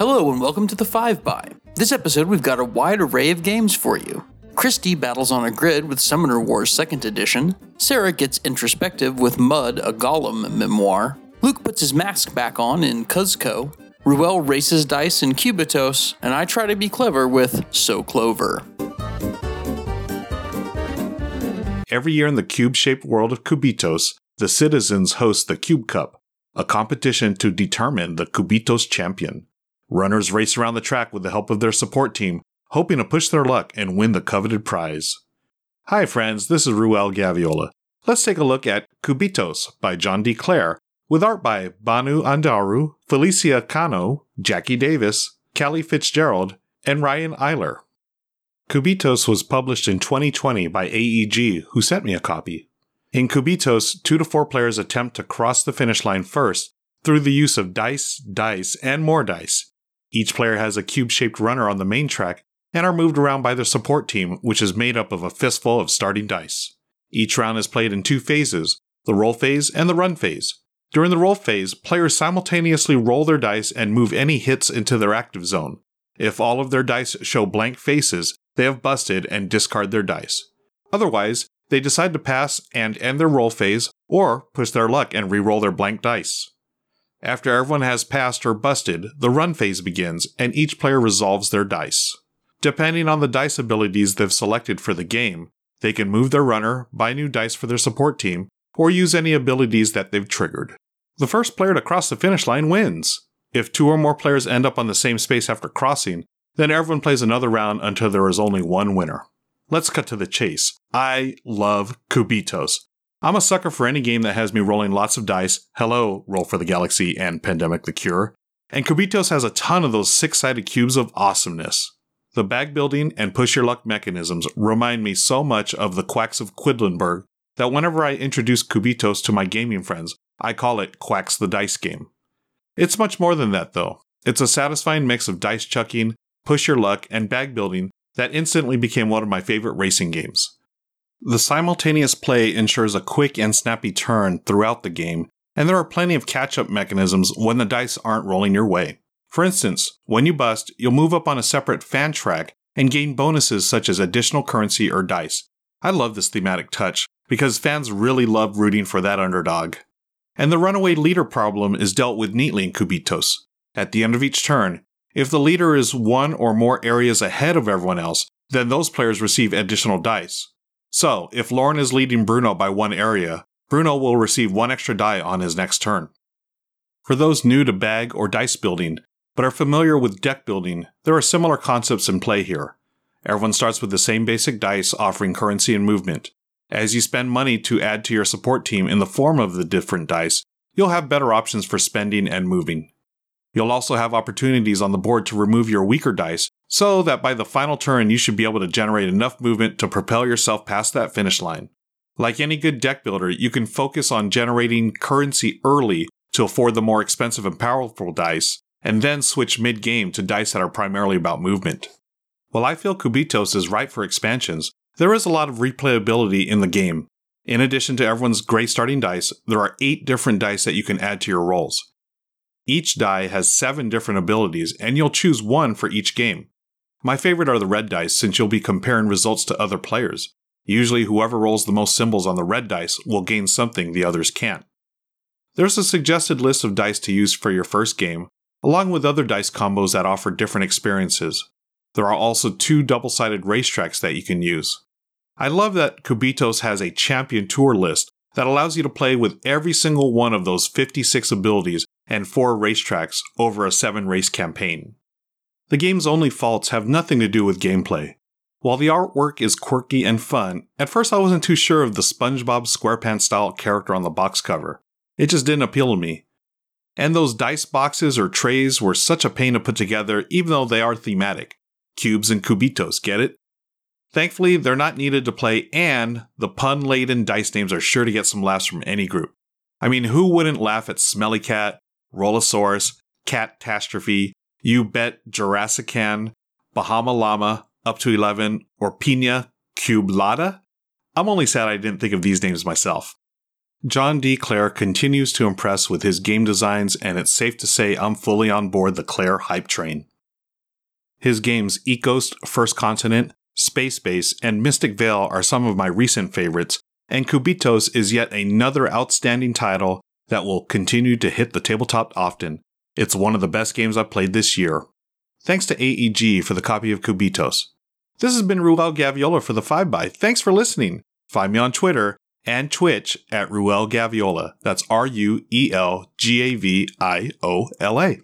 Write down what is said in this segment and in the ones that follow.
Hello and welcome to the 5 by. This episode we've got a wide array of games for you. Christy battles on a grid with Summoner Wars 2nd Edition. Sarah gets introspective with Mud, a Golem memoir. Luke puts his mask back on in Cuzco. Ruel races dice in Cubitos, and I try to be clever with So Clover. Every year in the cube shaped world of Cubitos, the citizens host the Cube Cup, a competition to determine the Cubitos champion. Runners race around the track with the help of their support team, hoping to push their luck and win the coveted prize. Hi, friends, this is Ruel Gaviola. Let's take a look at Cubitos by John D. Clair, with art by Banu Andaru, Felicia Cano, Jackie Davis, Callie Fitzgerald, and Ryan Eiler. Cubitos was published in 2020 by AEG, who sent me a copy. In Cubitos, two to four players attempt to cross the finish line first through the use of dice, dice, and more dice. Each player has a cube shaped runner on the main track and are moved around by their support team, which is made up of a fistful of starting dice. Each round is played in two phases the roll phase and the run phase. During the roll phase, players simultaneously roll their dice and move any hits into their active zone. If all of their dice show blank faces, they have busted and discard their dice. Otherwise, they decide to pass and end their roll phase, or push their luck and re-roll their blank dice. After everyone has passed or busted, the run phase begins, and each player resolves their dice. Depending on the dice abilities they've selected for the game, they can move their runner, buy new dice for their support team, or use any abilities that they've triggered. The first player to cross the finish line wins. If two or more players end up on the same space after crossing, then everyone plays another round until there is only one winner. Let's cut to the chase. I love Cubitos. I'm a sucker for any game that has me rolling lots of dice. Hello, Roll for the Galaxy and Pandemic the Cure. And Cubitos has a ton of those six sided cubes of awesomeness. The bag building and push your luck mechanisms remind me so much of the Quacks of Quedlinburg that whenever I introduce Cubitos to my gaming friends, I call it Quacks the Dice Game. It's much more than that, though. It's a satisfying mix of dice chucking, push your luck, and bag building that instantly became one of my favorite racing games. The simultaneous play ensures a quick and snappy turn throughout the game, and there are plenty of catch up mechanisms when the dice aren't rolling your way. For instance, when you bust, you'll move up on a separate fan track and gain bonuses such as additional currency or dice. I love this thematic touch because fans really love rooting for that underdog. And the runaway leader problem is dealt with neatly in Cubitos. At the end of each turn, if the leader is one or more areas ahead of everyone else, then those players receive additional dice. So, if Lauren is leading Bruno by one area, Bruno will receive one extra die on his next turn. For those new to bag or dice building, but are familiar with deck building, there are similar concepts in play here. Everyone starts with the same basic dice offering currency and movement. As you spend money to add to your support team in the form of the different dice, you'll have better options for spending and moving. You'll also have opportunities on the board to remove your weaker dice, so that by the final turn you should be able to generate enough movement to propel yourself past that finish line. Like any good deck builder, you can focus on generating currency early to afford the more expensive and powerful dice, and then switch mid game to dice that are primarily about movement. While I feel Cubitos is ripe for expansions, there is a lot of replayability in the game. In addition to everyone's great starting dice, there are 8 different dice that you can add to your rolls. Each die has seven different abilities, and you'll choose one for each game. My favorite are the red dice, since you'll be comparing results to other players. Usually, whoever rolls the most symbols on the red dice will gain something the others can't. There's a suggested list of dice to use for your first game, along with other dice combos that offer different experiences. There are also two double sided racetracks that you can use. I love that Cubitos has a champion tour list that allows you to play with every single one of those 56 abilities and four racetracks over a seven race campaign. The game's only faults have nothing to do with gameplay. While the artwork is quirky and fun, at first I wasn't too sure of the SpongeBob SquarePants style character on the box cover. It just didn't appeal to me. And those dice boxes or trays were such a pain to put together, even though they are thematic. Cubes and cubitos, get it? Thankfully, they're not needed to play, and the pun laden dice names are sure to get some laughs from any group. I mean, who wouldn't laugh at Smelly Cat, Rollosaurus, Catastrophe, You Bet Jurassican, Bahama Llama, Up to 11, or Pina Cublada? I'm only sad I didn't think of these names myself. John D. Clair continues to impress with his game designs, and it's safe to say I'm fully on board the Clair hype train. His games Ecos, First Continent, Space Base, and Mystic Vale are some of my recent favorites, and Cubitos is yet another outstanding title that will continue to hit the tabletop often. It's one of the best games I've played this year. Thanks to AEG for the copy of Cubitos. This has been Ruel Gaviola for the 5 by. Thanks for listening. Find me on Twitter and Twitch at Ruel Gaviola. That's R U E L G A V I O L A.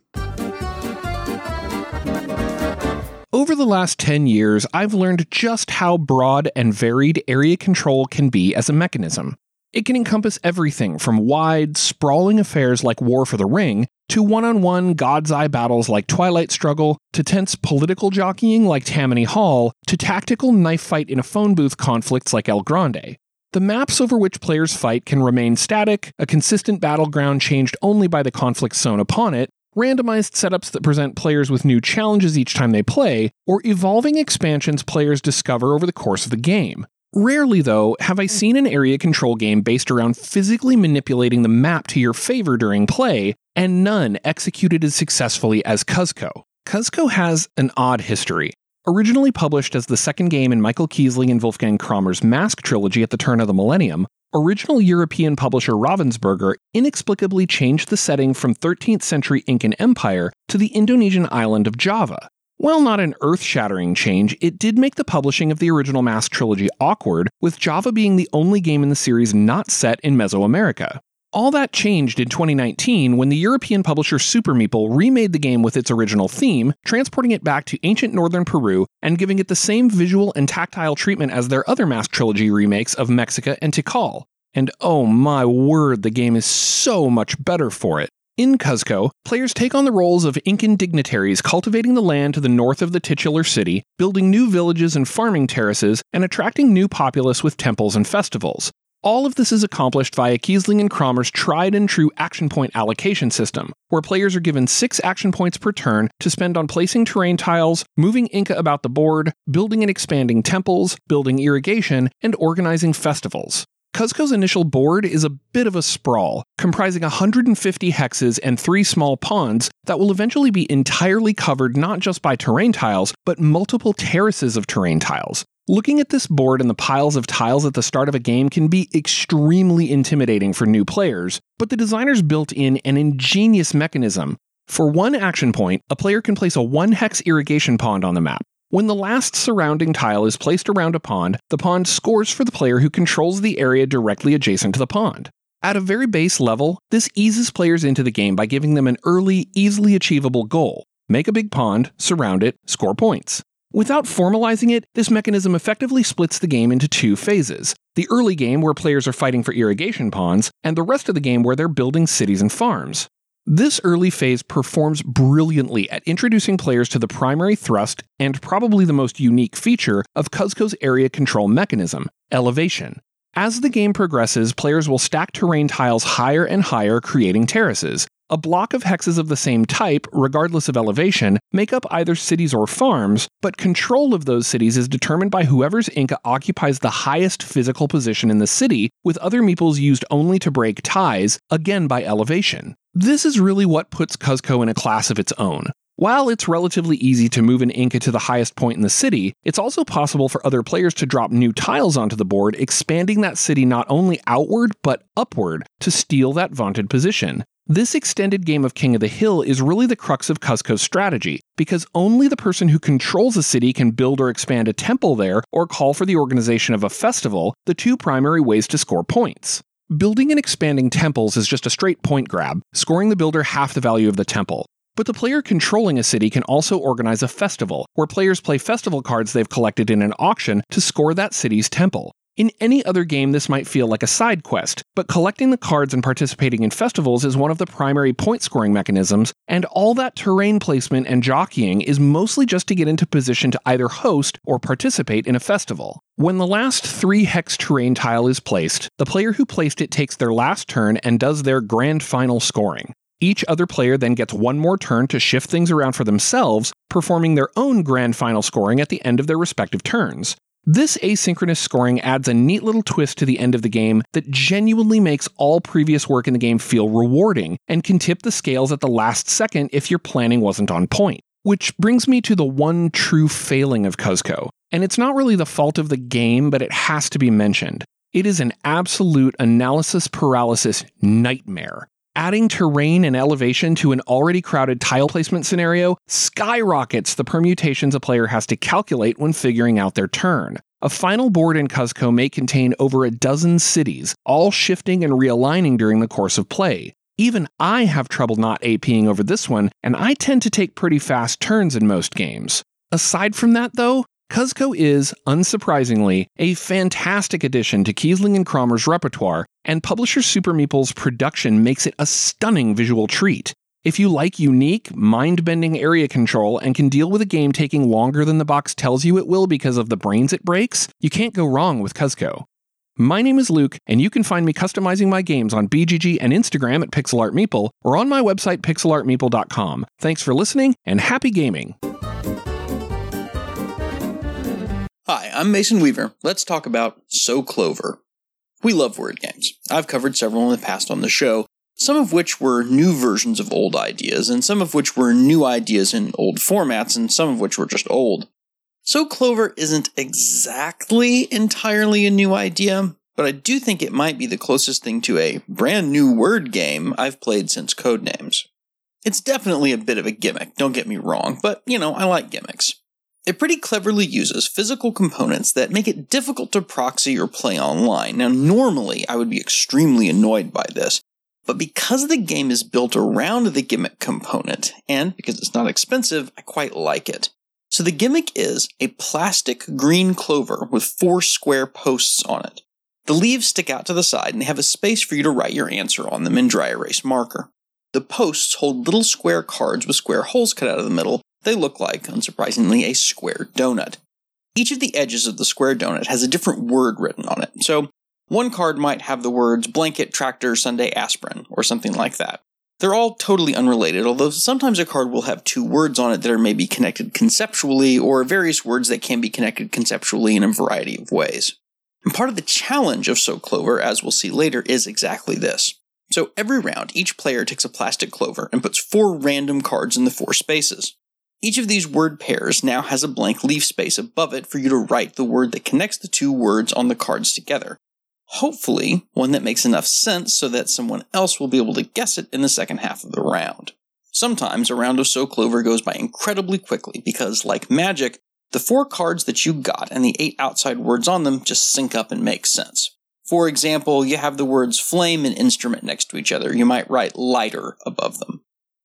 Over the last 10 years, I've learned just how broad and varied area control can be as a mechanism. It can encompass everything from wide, sprawling affairs like War for the Ring, to one on one God's Eye battles like Twilight Struggle, to tense political jockeying like Tammany Hall, to tactical knife fight in a phone booth conflicts like El Grande. The maps over which players fight can remain static, a consistent battleground changed only by the conflict zone upon it, randomized setups that present players with new challenges each time they play, or evolving expansions players discover over the course of the game. Rarely, though, have I hmm. seen an area control game based around physically manipulating the map to your favor during play, and none executed as successfully as Cuzco. Cuzco has an odd history. Originally published as the second game in Michael Kiesling and Wolfgang Kramer's Mask trilogy at the turn of the millennium, original European publisher Ravensburger inexplicably changed the setting from 13th century Incan Empire to the Indonesian island of Java. While not an earth shattering change, it did make the publishing of the original Mask trilogy awkward, with Java being the only game in the series not set in Mesoamerica. All that changed in 2019 when the European publisher Super Meeple remade the game with its original theme, transporting it back to ancient northern Peru and giving it the same visual and tactile treatment as their other Mask trilogy remakes of Mexica and Tikal. And oh my word, the game is so much better for it. In Cuzco, players take on the roles of Incan dignitaries cultivating the land to the north of the titular city, building new villages and farming terraces, and attracting new populace with temples and festivals. All of this is accomplished via Kiesling and Kramer's tried and true action point allocation system, where players are given six action points per turn to spend on placing terrain tiles, moving Inca about the board, building and expanding temples, building irrigation, and organizing festivals. Cuzco's initial board is a bit of a sprawl, comprising 150 hexes and three small ponds that will eventually be entirely covered not just by terrain tiles, but multiple terraces of terrain tiles. Looking at this board and the piles of tiles at the start of a game can be extremely intimidating for new players, but the designers built in an ingenious mechanism. For one action point, a player can place a one hex irrigation pond on the map, when the last surrounding tile is placed around a pond, the pond scores for the player who controls the area directly adjacent to the pond. At a very base level, this eases players into the game by giving them an early, easily achievable goal make a big pond, surround it, score points. Without formalizing it, this mechanism effectively splits the game into two phases the early game, where players are fighting for irrigation ponds, and the rest of the game, where they're building cities and farms. This early phase performs brilliantly at introducing players to the primary thrust and probably the most unique feature of Cuzco's area control mechanism elevation. As the game progresses, players will stack terrain tiles higher and higher, creating terraces. A block of hexes of the same type, regardless of elevation, make up either cities or farms, but control of those cities is determined by whoever's Inca occupies the highest physical position in the city, with other meeples used only to break ties, again by elevation. This is really what puts Cuzco in a class of its own. While it's relatively easy to move an Inca to the highest point in the city, it's also possible for other players to drop new tiles onto the board, expanding that city not only outward but upward to steal that vaunted position. This extended game of King of the Hill is really the crux of Cuzco's strategy, because only the person who controls a city can build or expand a temple there or call for the organization of a festival, the two primary ways to score points. Building and expanding temples is just a straight point grab, scoring the builder half the value of the temple. But the player controlling a city can also organize a festival, where players play festival cards they've collected in an auction to score that city's temple. In any other game, this might feel like a side quest, but collecting the cards and participating in festivals is one of the primary point scoring mechanisms, and all that terrain placement and jockeying is mostly just to get into position to either host or participate in a festival. When the last three hex terrain tile is placed, the player who placed it takes their last turn and does their grand final scoring. Each other player then gets one more turn to shift things around for themselves, performing their own grand final scoring at the end of their respective turns. This asynchronous scoring adds a neat little twist to the end of the game that genuinely makes all previous work in the game feel rewarding and can tip the scales at the last second if your planning wasn't on point. Which brings me to the one true failing of Cuzco. And it's not really the fault of the game, but it has to be mentioned. It is an absolute analysis paralysis nightmare. Adding terrain and elevation to an already crowded tile placement scenario skyrockets the permutations a player has to calculate when figuring out their turn. A final board in Cuzco may contain over a dozen cities, all shifting and realigning during the course of play. Even I have trouble not APing over this one, and I tend to take pretty fast turns in most games. Aside from that, though, Cuzco is, unsurprisingly, a fantastic addition to Kiesling and Kramer's repertoire, and publisher Super Meeple's production makes it a stunning visual treat. If you like unique, mind bending area control and can deal with a game taking longer than the box tells you it will because of the brains it breaks, you can't go wrong with Cuzco. My name is Luke, and you can find me customizing my games on BGG and Instagram at PixelArtMeeple or on my website pixelartmeeple.com. Thanks for listening and happy gaming. Hi, I'm Mason Weaver. Let's talk about So Clover. We love word games. I've covered several in the past on the show, some of which were new versions of old ideas, and some of which were new ideas in old formats, and some of which were just old. So Clover isn't exactly entirely a new idea, but I do think it might be the closest thing to a brand new word game I've played since Codenames. It's definitely a bit of a gimmick, don't get me wrong, but you know, I like gimmicks. It pretty cleverly uses physical components that make it difficult to proxy or play online. Now, normally I would be extremely annoyed by this, but because the game is built around the gimmick component, and because it's not expensive, I quite like it. So the gimmick is a plastic green clover with four square posts on it. The leaves stick out to the side and they have a space for you to write your answer on them in dry erase marker. The posts hold little square cards with square holes cut out of the middle. They look like, unsurprisingly, a square donut. Each of the edges of the square donut has a different word written on it. So, one card might have the words blanket, tractor, Sunday, aspirin, or something like that. They're all totally unrelated, although sometimes a card will have two words on it that are maybe connected conceptually, or various words that can be connected conceptually in a variety of ways. And part of the challenge of So Clover, as we'll see later, is exactly this. So every round, each player takes a plastic clover and puts four random cards in the four spaces. Each of these word pairs now has a blank leaf space above it for you to write the word that connects the two words on the cards together. Hopefully, one that makes enough sense so that someone else will be able to guess it in the second half of the round. Sometimes a round of So Clover goes by incredibly quickly because, like magic, the four cards that you got and the eight outside words on them just sync up and make sense. For example, you have the words flame and instrument next to each other. You might write lighter above them.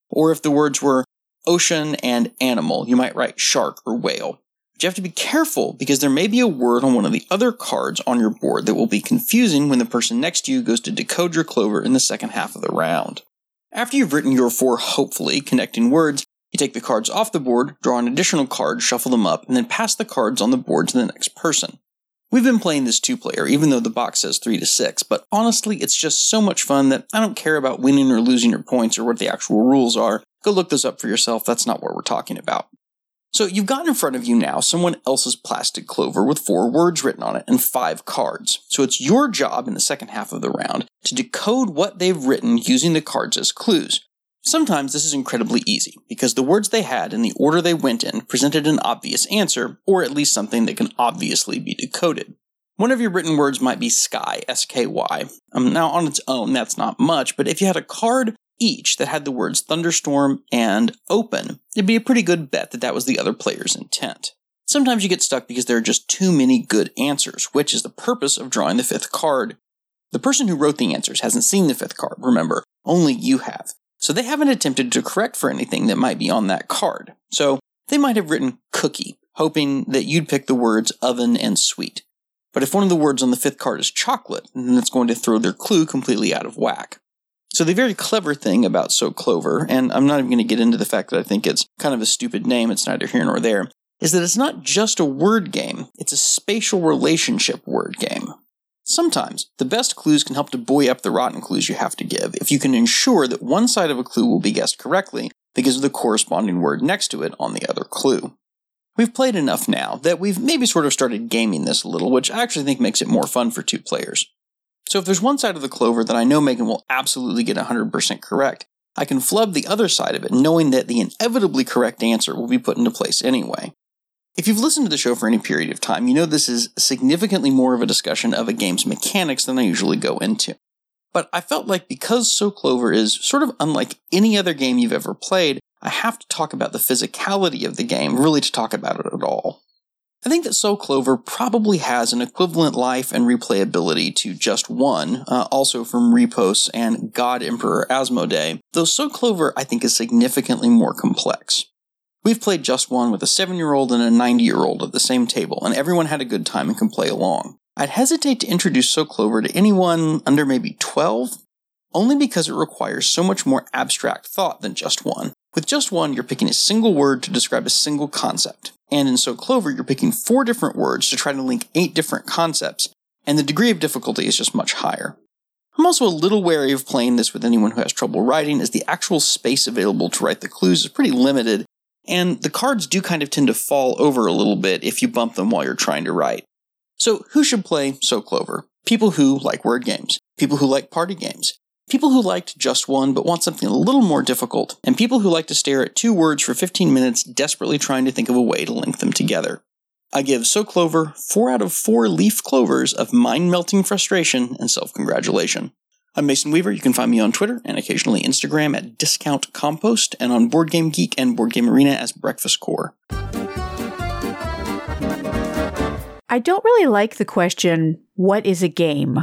Or if the words were ocean and animal, you might write shark or whale. But you have to be careful because there may be a word on one of the other cards on your board that will be confusing when the person next to you goes to decode your clover in the second half of the round. After you've written your four hopefully connecting words, you take the cards off the board, draw an additional card, shuffle them up, and then pass the cards on the board to the next person. We've been playing this two player, even though the box says three to six, but honestly, it's just so much fun that I don't care about winning or losing your points or what the actual rules are. Go look those up for yourself, that's not what we're talking about. So you've got in front of you now someone else's plastic clover with four words written on it and five cards. So it's your job in the second half of the round to decode what they've written using the cards as clues. Sometimes this is incredibly easy because the words they had and the order they went in presented an obvious answer, or at least something that can obviously be decoded. One of your written words might be sky, S K Y. Um, now, on its own, that's not much, but if you had a card each that had the words thunderstorm and open, it'd be a pretty good bet that that was the other player's intent. Sometimes you get stuck because there are just too many good answers, which is the purpose of drawing the fifth card. The person who wrote the answers hasn't seen the fifth card, remember, only you have. So they haven't attempted to correct for anything that might be on that card. So they might have written cookie, hoping that you'd pick the words oven and sweet. But if one of the words on the fifth card is chocolate, then it's going to throw their clue completely out of whack. So the very clever thing about So Clover, and I'm not even going to get into the fact that I think it's kind of a stupid name, it's neither here nor there, is that it's not just a word game, it's a spatial relationship word game. Sometimes the best clues can help to buoy up the rotten clues you have to give if you can ensure that one side of a clue will be guessed correctly because of the corresponding word next to it on the other clue. We've played enough now that we've maybe sort of started gaming this a little, which I actually think makes it more fun for two players. So if there's one side of the clover that I know Megan will absolutely get 100% correct, I can flub the other side of it knowing that the inevitably correct answer will be put into place anyway. If you've listened to the show for any period of time, you know this is significantly more of a discussion of a game's mechanics than I usually go into. But I felt like because So Clover is sort of unlike any other game you've ever played, I have to talk about the physicality of the game, really to talk about it at all. I think that So Clover probably has an equivalent life and replayability to Just One, uh, also from Repos and God Emperor Asmodee, though So Clover I think is significantly more complex. We've played Just One with a 7 year old and a 90 year old at the same table, and everyone had a good time and can play along. I'd hesitate to introduce So Clover to anyone under maybe 12, only because it requires so much more abstract thought than Just One. With Just One, you're picking a single word to describe a single concept. And in So Clover, you're picking four different words to try to link eight different concepts, and the degree of difficulty is just much higher. I'm also a little wary of playing this with anyone who has trouble writing, as the actual space available to write the clues is pretty limited, and the cards do kind of tend to fall over a little bit if you bump them while you're trying to write. So, who should play So Clover? People who like word games, people who like party games, people who liked just one but want something a little more difficult, and people who like to stare at two words for 15 minutes desperately trying to think of a way to link them together. I give So Clover 4 out of 4 leaf clovers of mind melting frustration and self congratulation. I'm Mason Weaver. You can find me on Twitter and occasionally Instagram at Discount Compost and on Board Game Geek and Board Game Arena as Breakfast Core. I don't really like the question, What is a game?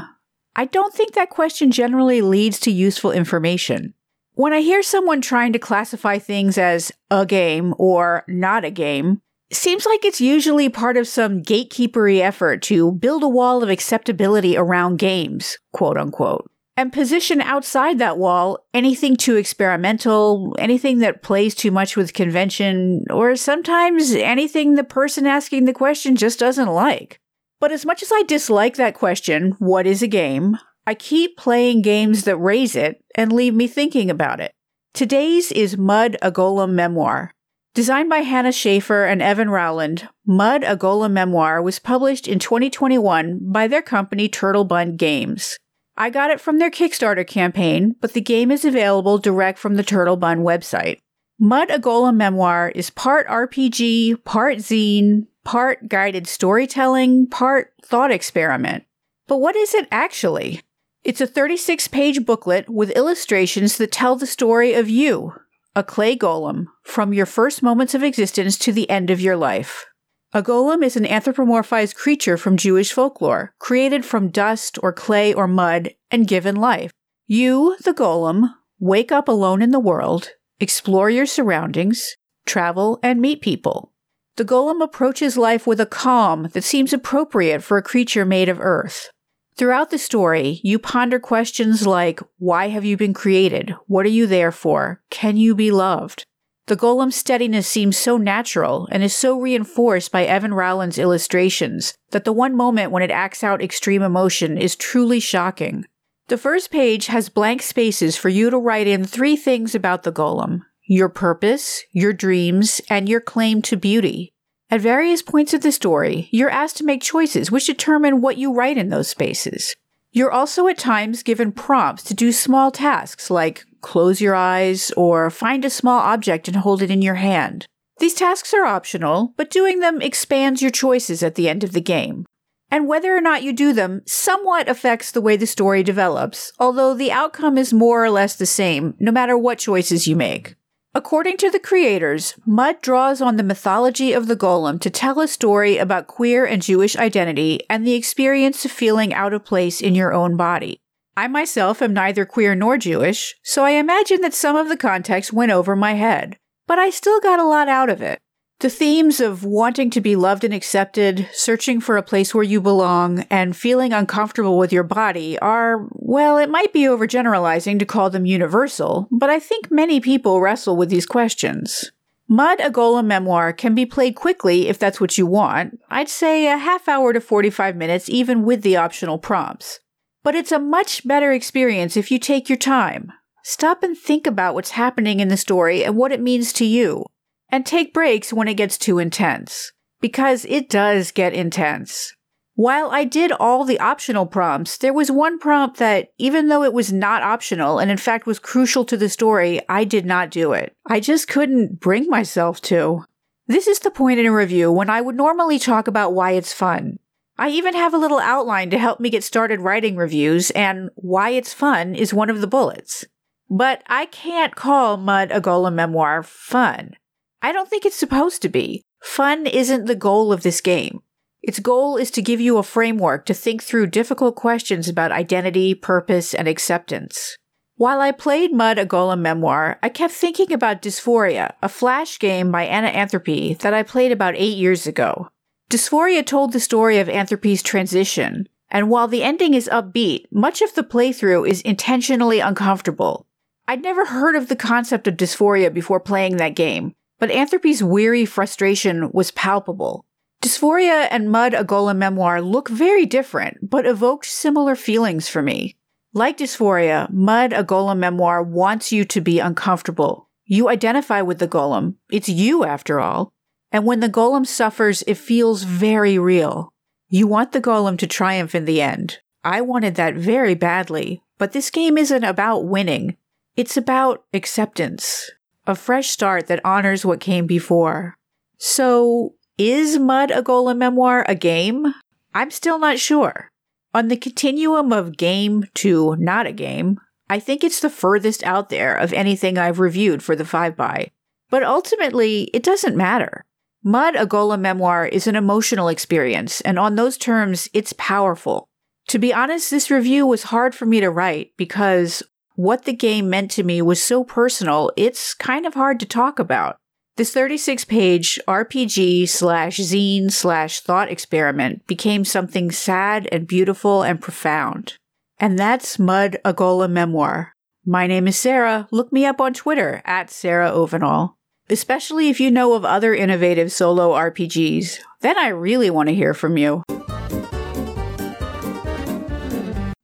I don't think that question generally leads to useful information. When I hear someone trying to classify things as a game or not a game, seems like it's usually part of some gatekeepery effort to build a wall of acceptability around games, quote unquote and position outside that wall anything too experimental, anything that plays too much with convention, or sometimes anything the person asking the question just doesn't like. But as much as I dislike that question, what is a game? I keep playing games that raise it and leave me thinking about it. Today's is Mud a Golem Memoir. Designed by Hannah Shaffer and Evan Rowland, Mud a Golem Memoir was published in 2021 by their company Turtle Bun Games. I got it from their Kickstarter campaign, but the game is available direct from the Turtle Bun website. Mud a Golem Memoir is part RPG, part zine, part guided storytelling, part thought experiment. But what is it actually? It's a 36 page booklet with illustrations that tell the story of you, a clay golem, from your first moments of existence to the end of your life. A golem is an anthropomorphized creature from Jewish folklore, created from dust or clay or mud and given life. You, the golem, wake up alone in the world, explore your surroundings, travel, and meet people. The golem approaches life with a calm that seems appropriate for a creature made of earth. Throughout the story, you ponder questions like Why have you been created? What are you there for? Can you be loved? The golem's steadiness seems so natural and is so reinforced by Evan Rowland's illustrations that the one moment when it acts out extreme emotion is truly shocking. The first page has blank spaces for you to write in three things about the golem your purpose, your dreams, and your claim to beauty. At various points of the story, you're asked to make choices which determine what you write in those spaces. You're also at times given prompts to do small tasks like close your eyes, or find a small object and hold it in your hand. These tasks are optional, but doing them expands your choices at the end of the game. And whether or not you do them somewhat affects the way the story develops, although the outcome is more or less the same, no matter what choices you make. According to the creators, Mud draws on the mythology of the golem to tell a story about queer and Jewish identity and the experience of feeling out of place in your own body. I myself am neither queer nor Jewish, so I imagine that some of the context went over my head, but I still got a lot out of it. The themes of wanting to be loved and accepted, searching for a place where you belong, and feeling uncomfortable with your body are, well, it might be overgeneralizing to call them universal, but I think many people wrestle with these questions. Mud a Golem memoir can be played quickly if that's what you want. I'd say a half hour to 45 minutes, even with the optional prompts. But it's a much better experience if you take your time. Stop and think about what's happening in the story and what it means to you. And take breaks when it gets too intense. Because it does get intense. While I did all the optional prompts, there was one prompt that, even though it was not optional and in fact was crucial to the story, I did not do it. I just couldn't bring myself to. This is the point in a review when I would normally talk about why it's fun. I even have a little outline to help me get started writing reviews, and why it's fun is one of the bullets. But I can't call Mud a Golem memoir fun. I don't think it's supposed to be. Fun isn't the goal of this game. Its goal is to give you a framework to think through difficult questions about identity, purpose, and acceptance. While I played Mud a Golem Memoir, I kept thinking about dys4ia, a flash game by Anna Anthropy that I played about eight years ago. dys4ia told the story of Anthropy's transition, and while the ending is upbeat, much of the playthrough is intentionally uncomfortable. I'd never heard of the concept of dysphoria before playing that game, but Anthropy's weary frustration was palpable. dys4ia and Mud a Golem Memoir look very different, but evoked similar feelings for me. Like dys4ia, Mud a Golem Memoir wants you to be uncomfortable. You identify with the golem. It's you, after all. And when the golem suffers, it feels very real. You want the golem to triumph in the end. I wanted that very badly, but this game isn't about winning. It's about acceptance, a fresh start that honors what came before. So, is Mud a Golem memoir a game? I'm still not sure. On the continuum of game to not a game, I think it's the furthest out there of anything I've reviewed for the 5 by. But ultimately, it doesn't matter. Mud a Golem memoir is an emotional experience, and on those terms, it's powerful. To be honest, this review was hard for me to write because what the game meant to me was so personal, it's kind of hard to talk about. This 36 page RPG slash zine slash thought experiment became something sad and beautiful and profound. And that's Mud a Golem Memoir. My name is Sarah. Look me up on Twitter at Sarah Ovenall. Especially if you know of other innovative solo RPGs. Then I really want to hear from you.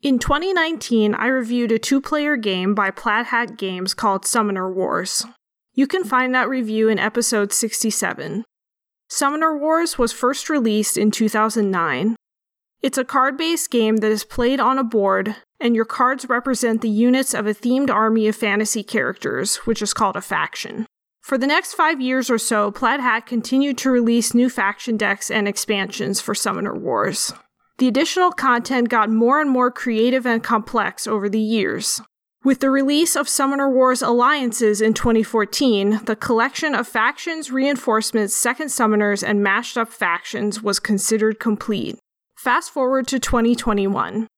In 2019, I reviewed a two player game by Plaid Hat Games called Summoner Wars. You can find that review in episode 67. Summoner Wars was first released in 2009. It's a card based game that is played on a board, and your cards represent the units of a themed army of fantasy characters, which is called a faction. For the next five years or so, Plaid Hat continued to release new faction decks and expansions for Summoner Wars. The additional content got more and more creative and complex over the years. With the release of Summoner Wars Alliances in 2014, the collection of factions, reinforcements, second summoners, and mashed up factions was considered complete. Fast forward to 2021.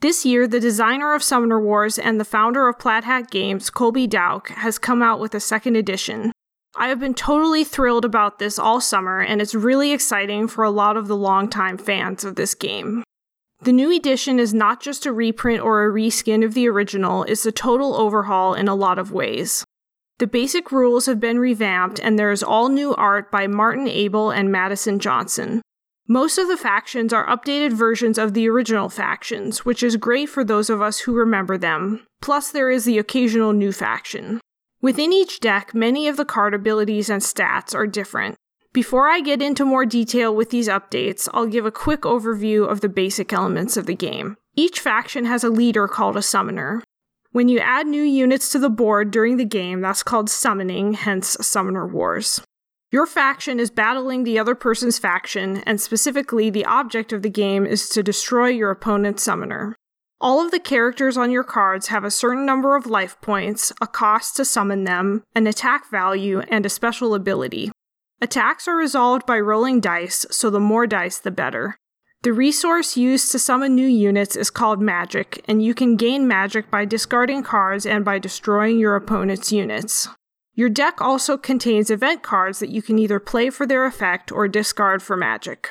This year, the designer of Summoner Wars and the founder of Plaid Hat Games, Colby Dauch, has come out with a second edition. I have been totally thrilled about this all summer, and it's really exciting for a lot of the longtime fans of this game. The new edition is not just a reprint or a reskin of the original, it's a total overhaul in a lot of ways. The basic rules have been revamped, and there is all new art by Martin Abel and Madison Johnson. Most of the factions are updated versions of the original factions, which is great for those of us who remember them, plus, there is the occasional new faction. Within each deck, many of the card abilities and stats are different. Before I get into more detail with these updates, I'll give a quick overview of the basic elements of the game. Each faction has a leader called a summoner. When you add new units to the board during the game, that's called summoning, hence Summoner Wars. Your faction is battling the other person's faction, and specifically, the object of the game is to destroy your opponent's summoner. All of the characters on your cards have a certain number of life points, a cost to summon them, an attack value, and a special ability. Attacks are resolved by rolling dice, so the more dice, the better. The resource used to summon new units is called magic, and you can gain magic by discarding cards and by destroying your opponent's units. Your deck also contains event cards that you can either play for their effect or discard for magic.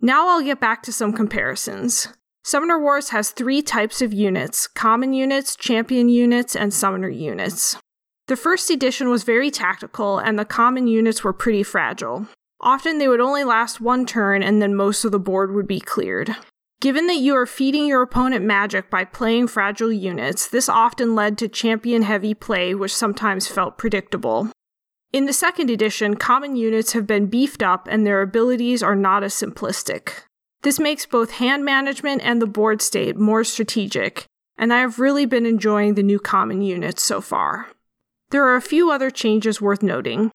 Now I'll get back to some comparisons. Summoner Wars has three types of units common units, champion units, and summoner units. The first edition was very tactical, and the common units were pretty fragile. Often they would only last one turn, and then most of the board would be cleared. Given that you are feeding your opponent magic by playing fragile units, this often led to champion heavy play, which sometimes felt predictable. In the second edition, common units have been beefed up and their abilities are not as simplistic. This makes both hand management and the board state more strategic, and I have really been enjoying the new common units so far. There are a few other changes worth noting.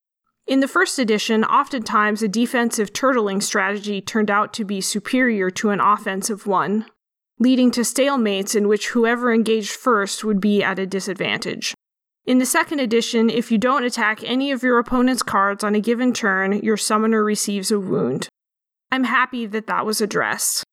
In the first edition, oftentimes a defensive turtling strategy turned out to be superior to an offensive one, leading to stalemates in which whoever engaged first would be at a disadvantage. In the second edition, if you don't attack any of your opponent's cards on a given turn, your summoner receives a wound. I'm happy that that was addressed.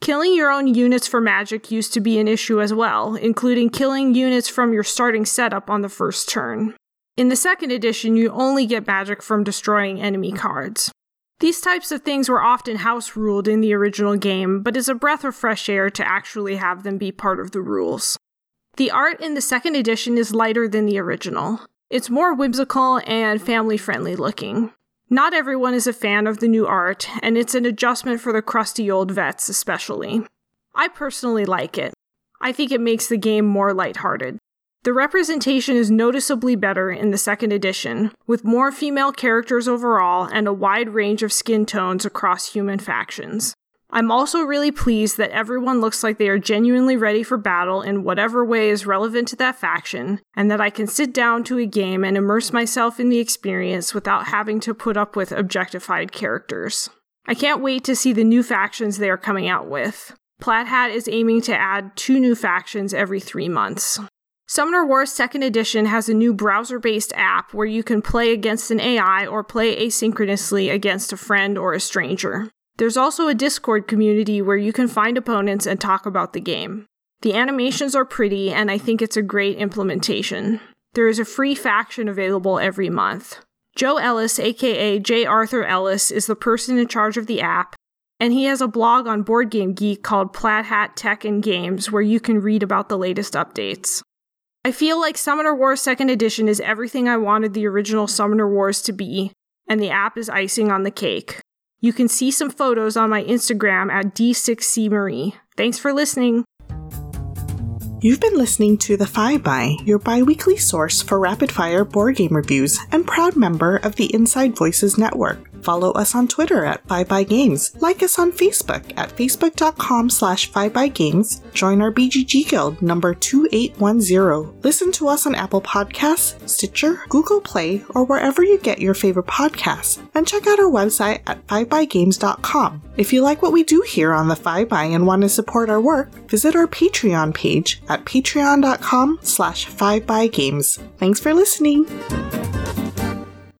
Killing your own units for magic used to be an issue as well, including killing units from your starting setup on the first turn. In the second edition, you only get magic from destroying enemy cards. These types of things were often house ruled in the original game, but it's a breath of fresh air to actually have them be part of the rules. The art in the second edition is lighter than the original. It's more whimsical and family friendly looking. Not everyone is a fan of the new art, and it's an adjustment for the crusty old vets, especially. I personally like it. I think it makes the game more lighthearted. The representation is noticeably better in the second edition, with more female characters overall and a wide range of skin tones across human factions. I'm also really pleased that everyone looks like they are genuinely ready for battle in whatever way is relevant to that faction, and that I can sit down to a game and immerse myself in the experience without having to put up with objectified characters. I can't wait to see the new factions they are coming out with. Plaid Hat is aiming to add two new factions every three months. Summoner Wars 2nd Edition has a new browser based app where you can play against an AI or play asynchronously against a friend or a stranger. There's also a Discord community where you can find opponents and talk about the game. The animations are pretty, and I think it's a great implementation. There is a free faction available every month. Joe Ellis, aka J. Arthur Ellis, is the person in charge of the app, and he has a blog on Board Game Geek called Plaid Hat Tech and Games where you can read about the latest updates. I feel like Summoner Wars 2nd Edition is everything I wanted the original Summoner Wars to be, and the app is icing on the cake. You can see some photos on my Instagram at D6CMarie. Thanks for listening. You've been listening to The Five By, your bi weekly source for rapid fire board game reviews and proud member of the Inside Voices Network. Follow us on Twitter at 5 Games. Like us on Facebook at facebook.com slash 5 Games. Join our BGG Guild number 2810. Listen to us on Apple Podcasts, Stitcher, Google Play, or wherever you get your favorite podcasts. And check out our website at 5bygames.com. If you like what we do here on the 5 by and want to support our work, visit our Patreon page at patreon.com slash 5bygames. Thanks for listening.